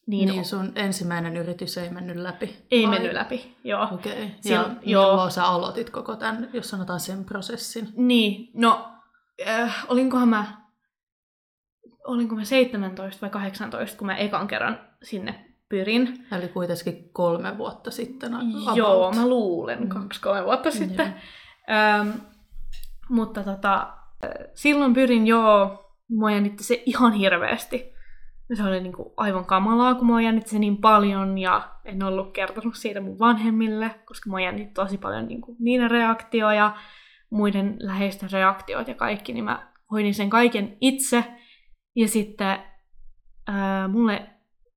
niin, niin sun ensimmäinen yritys ei mennyt läpi? Ei Ai. mennyt läpi, joo. Okei. Okay. Ja joo. sä aloitit koko tämän, jos sanotaan sen prosessin? Niin, no äh, olinkohan mä, olinko mä 17 vai 18, kun mä ekan kerran sinne pyrin. Eli kuitenkin kolme vuotta sitten. About. Joo, mä luulen mm. kaksi-kolme vuotta sitten. Ähm, mutta tota, silloin pyrin joo, mua jännitti se ihan hirveästi. Se oli niinku aivan kamalaa, kun mua jännitti se niin paljon ja en ollut kertonut siitä mun vanhemmille, koska mua jännitti tosi paljon niinku niiden reaktioja, muiden läheisten reaktiot ja kaikki, niin mä hoidin sen kaiken itse. Ja sitten ää, mulle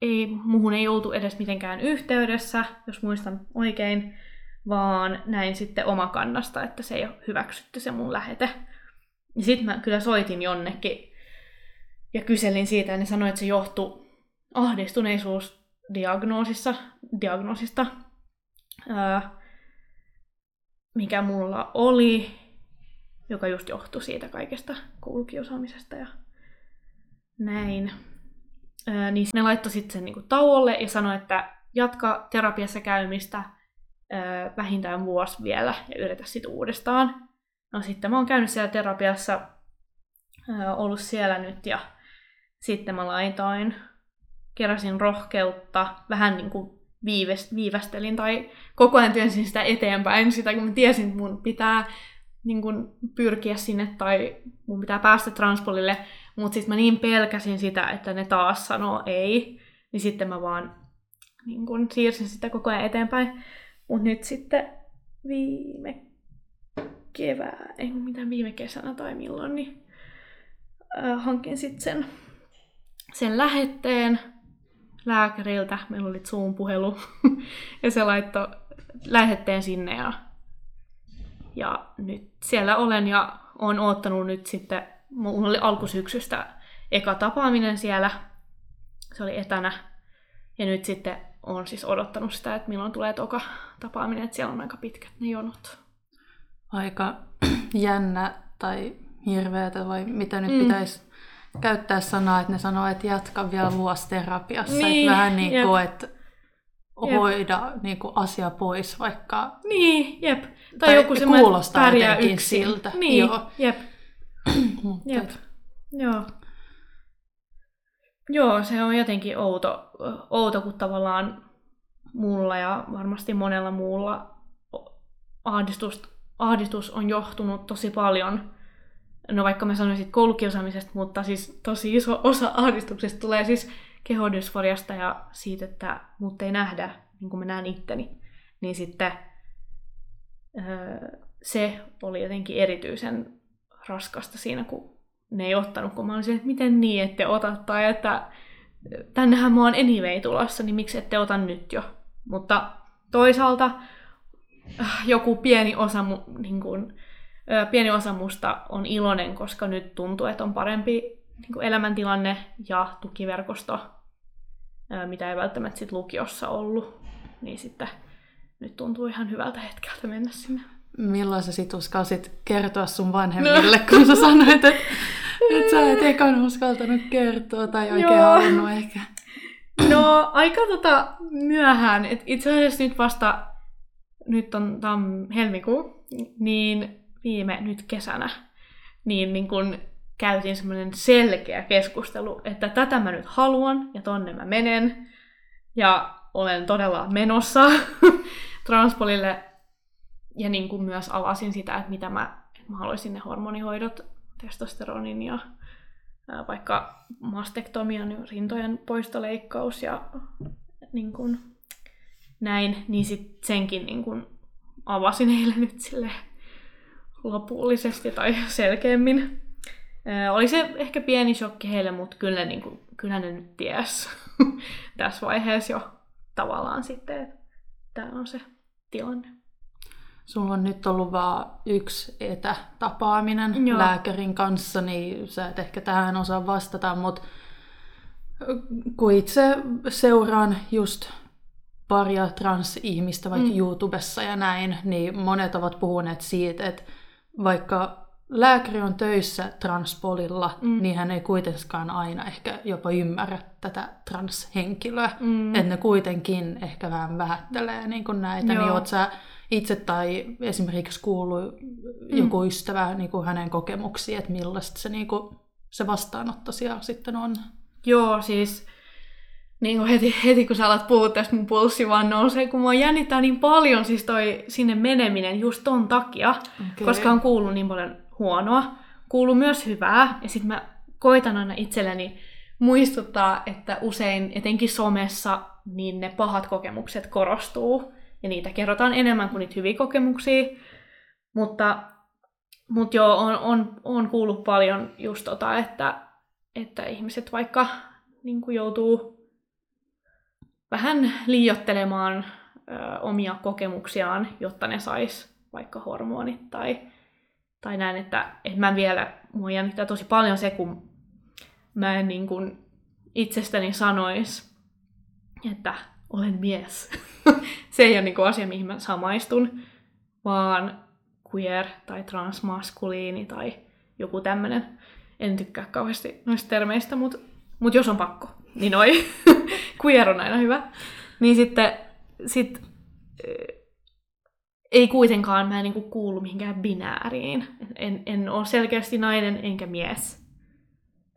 ei, muhun ei oltu edes mitenkään yhteydessä, jos muistan oikein, vaan näin sitten omakannasta, että se ei ole hyväksytty se mun lähete. Ja sitten mä kyllä soitin jonnekin ja kyselin siitä, ja ne sanoi, että se johtui ahdistuneisuusdiagnoosissa, diagnoosista, ää, mikä mulla oli, joka just johtui siitä kaikesta koulukiusaamisesta ja näin niin ne laittoi sitten sen niinku tauolle ja sanoi, että jatka terapiassa käymistä ää, vähintään vuosi vielä ja yritä sitten uudestaan. No sitten mä oon käynyt siellä terapiassa, ollut siellä nyt ja sitten mä laitoin, keräsin rohkeutta, vähän niin kuin viivästelin tai koko ajan työnsin sitä eteenpäin, sitä kun mä tiesin, että mun pitää niin kun pyrkiä sinne tai mun pitää päästä transpolille, mutta sitten mä niin pelkäsin sitä, että ne taas sanoo ei, niin sitten mä vaan niin kun siirsin sitä koko ajan eteenpäin. Mutta nyt sitten viime kevää, ei mitään viime kesänä tai milloin, niin äh, hankin sitten sen, sen lähetteen lääkäriltä. Meillä oli Zoom-puhelu ja se laittoi lähetteen sinne ja ja nyt siellä olen ja olen oottanut nyt sitten, mulla oli alkusyksystä eka tapaaminen siellä, se oli etänä. Ja nyt sitten olen siis odottanut sitä, että milloin tulee toka tapaaminen, että siellä on aika pitkät ne jonot. Aika jännä tai hirveätä vai mitä nyt mm. pitäisi käyttää sanaa, että ne sanoo, että jatka vielä vuosi terapiassa. Niin, että vähän niin kuin, että hoida niin kuin asia pois, vaikka... Niin, jep. Tai, tai joku semmoinen kuulostaa pärjää yksin. siltä. Niin, Joo. jep. Jep. Joo. Joo, se on jotenkin outo, outo, kun tavallaan mulla ja varmasti monella muulla ahdistus, ahdistus on johtunut tosi paljon, no vaikka mä sanoisin koulukiusaamisesta, mutta siis tosi iso osa ahdistuksesta tulee siis kehodysforiasta ja siitä, että mut ei nähdä niin kuin mä näen itteni, niin sitten öö, se oli jotenkin erityisen raskasta siinä, kun ne ei ottanut, kun mä olisin, että miten niin, ette ota, tai että tännehän mä oon anyway tulossa, niin miksi ette ota nyt jo. Mutta toisaalta äh, joku pieni osa, niin kuin, pieni osa musta on iloinen, koska nyt tuntuu, että on parempi niin kuin elämäntilanne ja tukiverkosto, mitä ei välttämättä sit lukiossa ollut. Niin sitten nyt tuntuu ihan hyvältä hetkeltä mennä sinne. Milloin sä sit uskalsit kertoa sun vanhemmille, no. kun sä sanoit, että, että sä et ekan uskaltanut kertoa tai oikein Joo. halunnut ehkä? No aika tota myöhään. Et itse asiassa nyt vasta, nyt on tam helmikuu, niin viime nyt kesänä, niin, niin kun käytiin semmoinen selkeä keskustelu, että tätä mä nyt haluan ja tonne mä menen. Ja olen todella menossa transpolille. Ja niin kuin myös avasin sitä, että mitä mä, että mä haluaisin ne hormonihoidot, testosteronin ja ää, vaikka mastektomian, rintojen poistoleikkaus ja niin kuin, näin, niin sit senkin niin kuin avasin heille nyt sille lopullisesti tai selkeämmin. Ää, oli se ehkä pieni shokki heille, mutta kyllä niin kuin, kyllä ne nyt ties tässä vaiheessa jo tavallaan sitten, että tämä on se tilanne. Sulla on nyt ollut vain yksi etätapaaminen Joo. lääkärin kanssa, niin sä et ehkä tähän osaa vastata, mutta kun itse seuraan just paria transihmistä vaikka mm. YouTubessa ja näin, niin monet ovat puhuneet siitä, että vaikka lääkäri on töissä transpolilla, mm. niin hän ei kuitenkaan aina ehkä jopa ymmärrä tätä transhenkilöä. Mm. Että ne kuitenkin ehkä vähän vähättelee niin näitä. Niin Joo. Niin oot sä itse tai esimerkiksi kuullut mm. joku ystävä niin kuin hänen kokemuksiin, että millaista se, niin kuin, se vastaanotto siellä sitten on? Joo, siis niin kuin heti, heti kun sä alat puhua tästä, mun pulssi vaan nousee, kun mua jännittää niin paljon siis toi sinne meneminen just ton takia, okay. koska on kuullut niin paljon huonoa, kuuluu myös hyvää, ja sitten mä koitan aina itselleni muistuttaa, että usein etenkin somessa niin ne pahat kokemukset korostuu, ja niitä kerrotaan enemmän kuin niitä hyviä kokemuksia, mutta, mutta joo, on, on, on kuullut paljon just tota, että, että ihmiset vaikka niin kuin joutuu vähän liiottelemaan ö, omia kokemuksiaan, jotta ne sais vaikka hormonit tai, tai näin, että, että mä vielä, mua jännittää tosi paljon se, kun mä en niin kuin itsestäni sanois, että olen mies. se ei ole niin kuin asia, mihin mä samaistun, vaan queer tai transmaskuliini tai joku tämmöinen. En tykkää kauheasti noista termeistä, mutta mut jos on pakko, niin noi queer on aina hyvä. Niin sitten sit, ei kuitenkaan mä en niinku kuulu mihinkään binääriin. En, en ole selkeästi nainen enkä mies.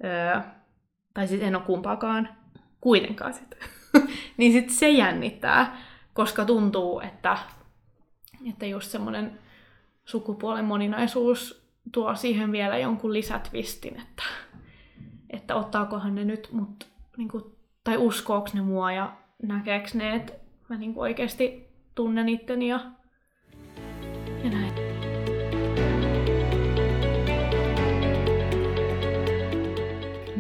Öö, tai sitten en ole kumpaakaan kuitenkaan sitten. niin sitten se jännittää, koska tuntuu, että, että just semmoinen sukupuolen moninaisuus tuo siihen vielä jonkun lisätvistin, että, että ottaakohan ne nyt mut, niin kuin, tai uskooks ne mua ja näkeekö ne, että mä niin oikeasti tunnen itteni ja, ja näin.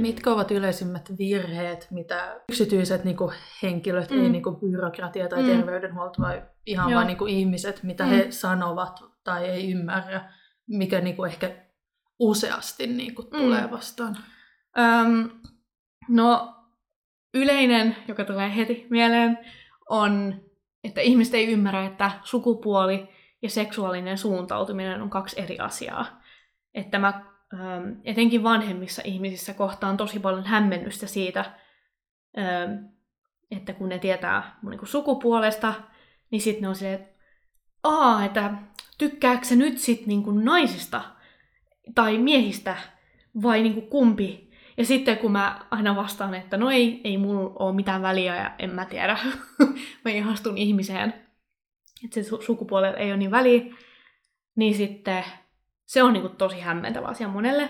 Mitkä ovat yleisimmät virheet, mitä yksityiset niin kuin henkilöt, mm. ei niin kuin byrokratia tai mm. terveydenhuolto, vai ihan Joo. vain niin kuin ihmiset, mitä mm. he sanovat tai ei ymmärrä, mikä niin kuin ehkä useasti niin kuin mm. tulee vastaan? Öm, no, yleinen, joka tulee heti mieleen, on, että ihmiset ei ymmärrä, että sukupuoli ja seksuaalinen suuntautuminen on kaksi eri asiaa. Että mä etenkin vanhemmissa ihmisissä kohtaan tosi paljon hämmennystä siitä, ähm, että kun ne tietää mun niin sukupuolesta, niin sitten ne on silleen, että Aa, että tykkääkö se nyt sitten niin naisista tai miehistä vai niin kuin kumpi? Ja sitten kun mä aina vastaan, että no ei, ei mulla ole mitään väliä ja en mä tiedä, mä ihastun ihmiseen, että se sukupuolella ei ole niin väliä, niin sitten se on niin kuin tosi hämmentävä asia monelle.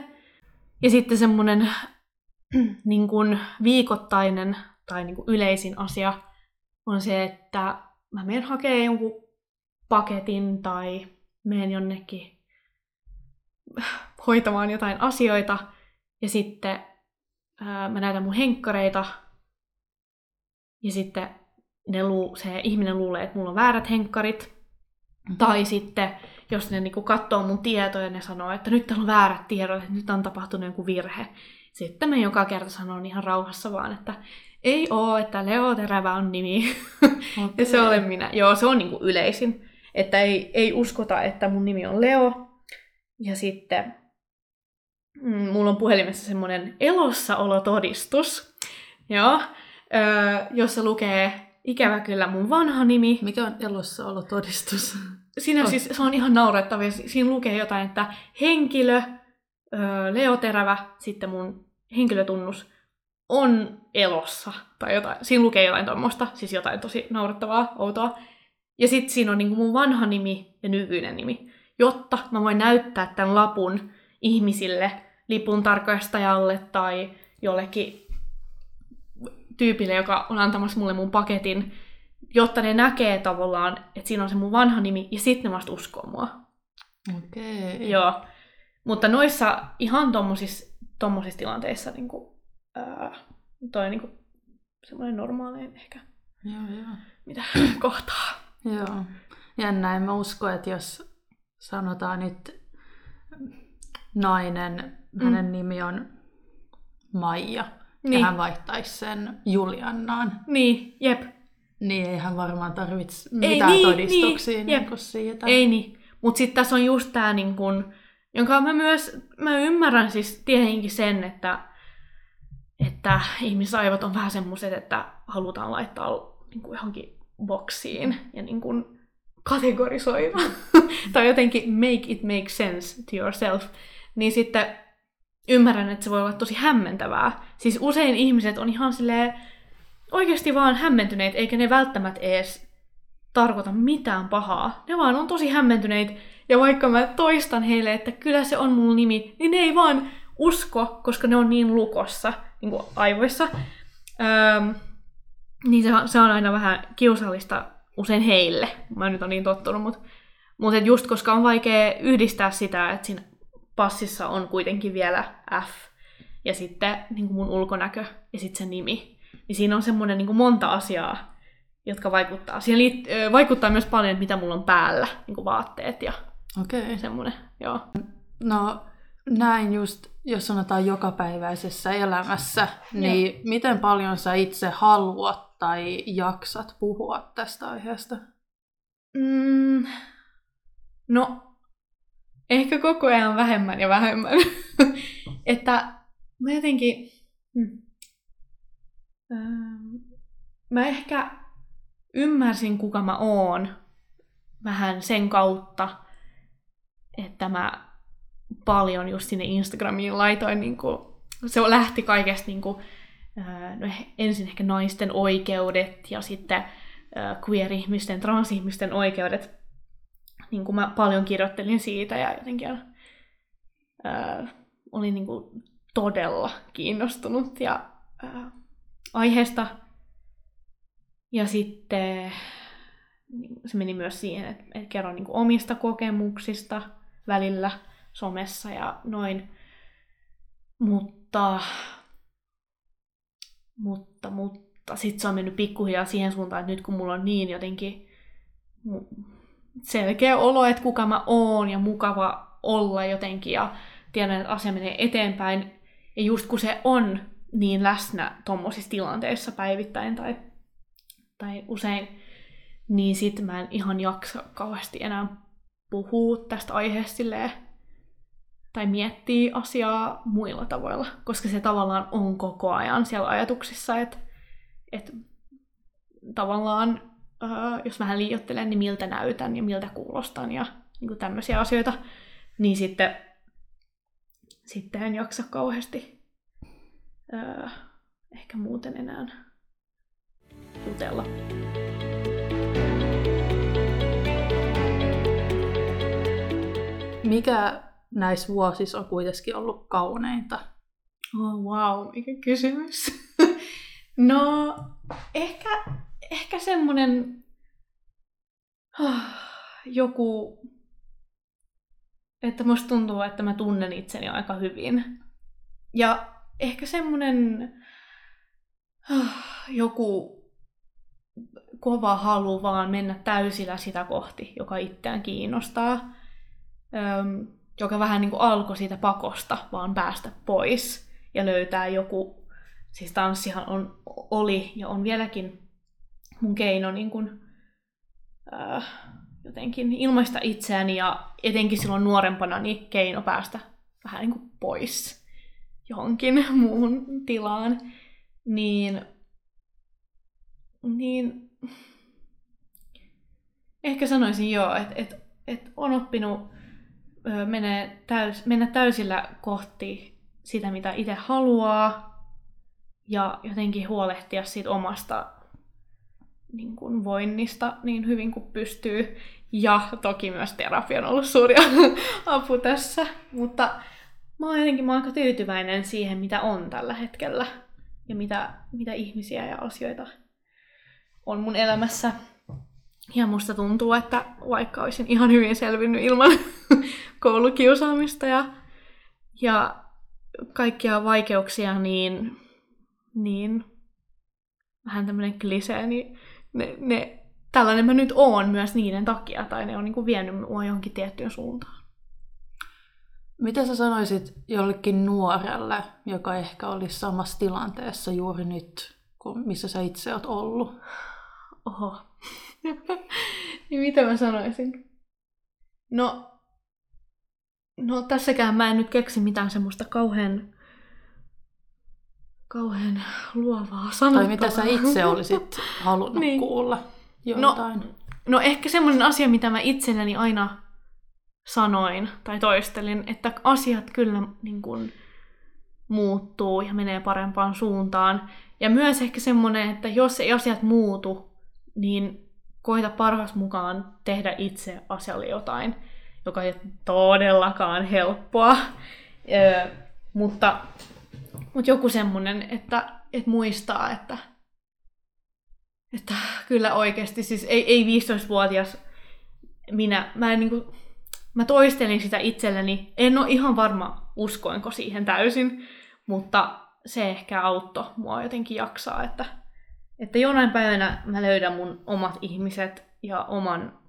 Ja sitten semmoinen niin kuin viikoittainen tai niin kuin yleisin asia on se, että mä menen hakemaan jonkun paketin tai menen jonnekin hoitamaan jotain asioita ja sitten ää, mä näytän mun henkkareita ja sitten ne luu, se ihminen luulee, että mulla on väärät henkkarit. Tai sitten jos ne niinku katsoo mun tietoja ja ne sanoo, että nyt täällä on väärät tiedot, että nyt on tapahtunut joku virhe. Sitten mä joka kerta sanon ihan rauhassa vaan, että ei oo, että Leo Terävä on nimi. Okay. ja se olen minä. Joo, se on niinku yleisin. Että ei, ei uskota, että mun nimi on Leo. Ja sitten mm, mulla on puhelimessa semmoinen elossaolotodistus, joo, öö, jossa lukee ikävä kyllä mun vanha nimi. Mikä on elossaolotodistus? Siinä oh. siis, se on ihan naurettavia. Siinä lukee jotain, että henkilö öö, Leo Terävä, sitten mun henkilötunnus, on elossa. Tai jotain. Siinä lukee jotain tuommoista, siis jotain tosi naurettavaa, outoa. Ja sitten siinä on niinku mun vanha nimi ja nykyinen nimi. Jotta mä voin näyttää tämän lapun ihmisille, lipun tarkastajalle tai jollekin tyypille, joka on antamassa mulle mun paketin, jotta ne näkee tavallaan, että siinä on se mun vanha nimi, ja sitten ne vasta uskoo mua. Okei. Okay. Joo. Mutta noissa ihan tommosissa, tommosissa tilanteissa niin kuin, ää, toi niin kuin, semmoinen normaalein ehkä, Joo, joo. mitä kohtaa. Joo. Jännä, en mä usko, että jos sanotaan nyt nainen, mm. hänen nimi on Maija, niin. ja hän vaihtaisi sen Juliannaan, Niin, jep. Niin ei hän varmaan tarvitse Ei, mitään niin, todistuksia niin, niin, niin siitä. Ei niin. Mutta sitten tässä on just tämä, niin kun, jonka mä myös mä ymmärrän siis tietenkin sen, että, että ihmisaivot on vähän semmoiset, että halutaan laittaa niin kuin johonkin boksiin ja niin kuin kategorisoida. tai jotenkin make it make sense to yourself. Niin sitten ymmärrän, että se voi olla tosi hämmentävää. Siis usein ihmiset on ihan silleen oikeasti vaan hämmentyneet, eikä ne välttämättä edes tarkoita mitään pahaa. Ne vaan on tosi hämmentyneitä, ja vaikka mä toistan heille, että kyllä se on mun nimi, niin ne ei vaan usko, koska ne on niin lukossa niin kuin aivoissa. Öm, niin se, se on aina vähän kiusallista usein heille. Mä nyt on niin tottunut, mutta mut just koska on vaikea yhdistää sitä, että siinä passissa on kuitenkin vielä F ja sitten niin kuin mun ulkonäkö ja sitten se nimi. Niin siinä on semmoinen niin kuin monta asiaa, jotka vaikuttaa. Siihen liit- ö, vaikuttaa myös paljon, että mitä mulla on päällä, niin kuin vaatteet ja. Okay. semmoinen. Joo. No näin just, jos sanotaan jokapäiväisessä elämässä, niin miten paljon sä itse haluat tai jaksat puhua tästä aiheesta? Mm, no, ehkä koko ajan vähemmän ja vähemmän. että mä jotenkin... Mm, ähm, mä ehkä ymmärsin, kuka mä oon vähän sen kautta, että mä paljon just sinne Instagramiin laitoin, niin kuin, se lähti kaikesta niin kuin, ää, no, ensin ehkä naisten oikeudet ja sitten ää, queer-ihmisten, transihmisten oikeudet. Niin kuin mä paljon kirjoittelin siitä ja jotenkin ää, olin niin kuin todella kiinnostunut ja ää, aiheesta. Ja sitten niin se meni myös siihen, että, kerron niin omista kokemuksista välillä somessa ja noin. Mutta, mutta, mutta sitten se on mennyt pikkuhiljaa siihen suuntaan, että nyt kun mulla on niin jotenkin selkeä olo, että kuka mä oon ja mukava olla jotenkin ja tiedän, että asia menee eteenpäin. Ja just kun se on niin läsnä tuommoisissa tilanteissa päivittäin tai, tai usein, niin sit mä en ihan jaksa kauheasti enää puhua tästä aiheesta silleen, tai miettii asiaa muilla tavoilla, koska se tavallaan on koko ajan siellä ajatuksissa, että, että tavallaan, ää, jos vähän liioittelen, niin miltä näytän ja miltä kuulostan ja niin kuin tämmöisiä asioita, niin sitten, sitten en jaksa kauheasti ää, ehkä muuten enää jutella. Mikä näissä vuosissa on kuitenkin ollut kauneinta? Oh, wow, mikä kysymys. no, ehkä, ehkä semmonen joku, että musta tuntuu, että mä tunnen itseni aika hyvin. Ja ehkä semmonen joku kova halu vaan mennä täysillä sitä kohti, joka itseään kiinnostaa. Öm, joka vähän niin kuin alkoi siitä pakosta vaan päästä pois ja löytää joku, siis tanssihan on, oli ja on vieläkin mun keino niin kuin, äh, jotenkin ilmaista itseäni ja etenkin silloin nuorempana niin keino päästä vähän niin kuin pois johonkin muuhun tilaan. Niin, niin ehkä sanoisin joo, että et, et on oppinut menee täys, mennä täysillä kohti sitä, mitä itse haluaa, ja jotenkin huolehtia siitä omasta niin kuin voinnista niin hyvin kuin pystyy. Ja toki myös terapia on ollut suuri apu tässä. Mutta mä oon jotenkin mä oon aika tyytyväinen siihen, mitä on tällä hetkellä. Ja mitä, mitä ihmisiä ja asioita on mun elämässä. Ja musta tuntuu, että vaikka olisin ihan hyvin selvinnyt ilman koulukiusaamista ja, ja kaikkia vaikeuksia, niin, niin vähän tämmöinen klisee, niin ne, ne, tällainen mä nyt oon myös niiden takia, tai ne on niin kuin vienyt mua johonkin tiettyyn suuntaan. Mitä sä sanoisit jollekin nuorelle, joka ehkä olisi samassa tilanteessa juuri nyt, kuin missä sä itse oot ollut? Oho. niin mitä mä sanoisin? No, no tässäkään mä en nyt keksi mitään semmoista kauhean, kauhean luovaa sanottavaa. Tai mitä sä itse olisit halunnut niin. kuulla jotain? No, no ehkä semmoinen asia, mitä mä itselleni aina sanoin tai toistelin, että asiat kyllä niin kuin, muuttuu ja menee parempaan suuntaan. Ja myös ehkä semmoinen, että jos ei asiat muutu, niin koita parhaas mukaan tehdä itse asialle jotain, joka ei todellakaan helppoa. Ö, mutta, mutta joku semmoinen, että, että muistaa, että, että kyllä oikeasti, siis ei, ei 15-vuotias minä, mä en niin kuin, mä toistelin sitä itselleni. En ole ihan varma, uskoinko siihen täysin, mutta se ehkä auttoi mua jotenkin jaksaa, että, että jonain päivänä mä löydän mun omat ihmiset ja oman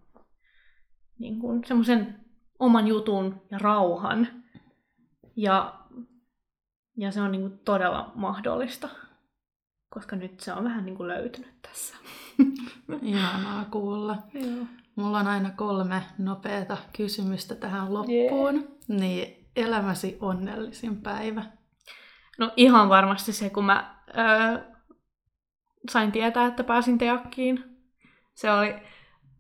niin kuin, semmoisen oman jutun ja rauhan. Ja, ja se on niin kuin, todella mahdollista, koska nyt se on vähän niin kuin löytynyt tässä. Ihanaa kuulla. Joo. Mulla on aina kolme nopeata kysymystä tähän loppuun. Yeah. Niin elämäsi onnellisin päivä? No ihan varmasti se, kun mä öö, sain tietää, että pääsin teakkiin. Se oli,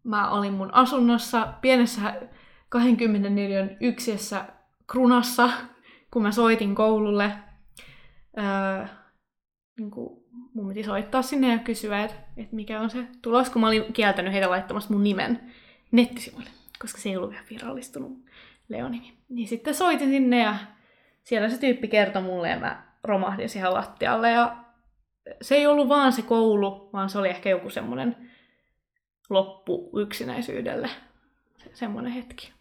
mä olin mun asunnossa pienessä 24 yksiössä Krunassa, kun mä soitin koululle. Öö, niin kuin mun piti soittaa sinne ja kysyä, että, että mikä on se tulos, kun mä olin kieltänyt heitä laittamasta mun nimen nettisivuille, koska se ei ollut vielä virallistunut Leonimi. Niin sitten soitin sinne ja siellä se tyyppi kertoi mulle ja mä romahdin siihen lattialle ja se ei ollut vaan se koulu, vaan se oli ehkä joku semmoinen loppu yksinäisyydelle, se, semmoinen hetki.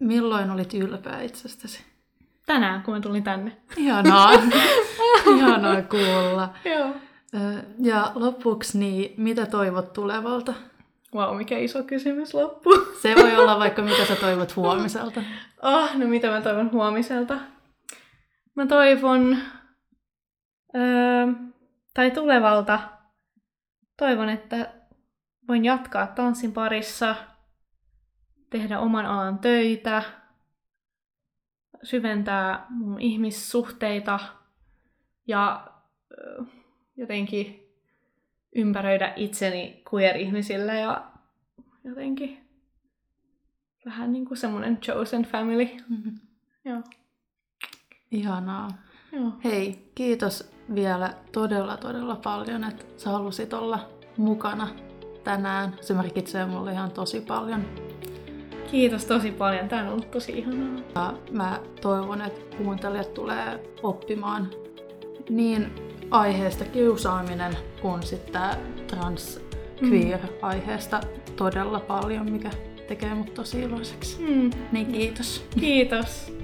Milloin olit ylpeä itsestäsi? Tänään, kun mä tulin tänne. Ihanaa. Ihanaa kuulla. Joo. Ja lopuksi, niin mitä toivot tulevalta? Wow, mikä iso kysymys loppu. Se voi olla vaikka mitä sä toivot huomiselta. Oh, no mitä mä toivon huomiselta? Mä toivon, öö, tai tulevalta, toivon, että voin jatkaa tanssin parissa, tehdä oman alan töitä, syventää mun ihmissuhteita ja jotenkin ympäröidä itseni queer-ihmisillä ja jotenkin vähän niin kuin semmoinen chosen family. Mm-hmm. Joo. Ihanaa. Joo. Hei, kiitos vielä todella todella paljon, että sä halusit olla mukana tänään. Se merkitsee mulle ihan tosi paljon. Kiitos tosi paljon. Tämä on ollut tosi ihanaa. Ja mä toivon, että kuuntelijat tulee oppimaan niin aiheesta kiusaaminen kuin sitten trans queer-aiheesta todella paljon, mikä tekee mut tosi iloiseksi. Mm. Niin kiitos. Kiitos.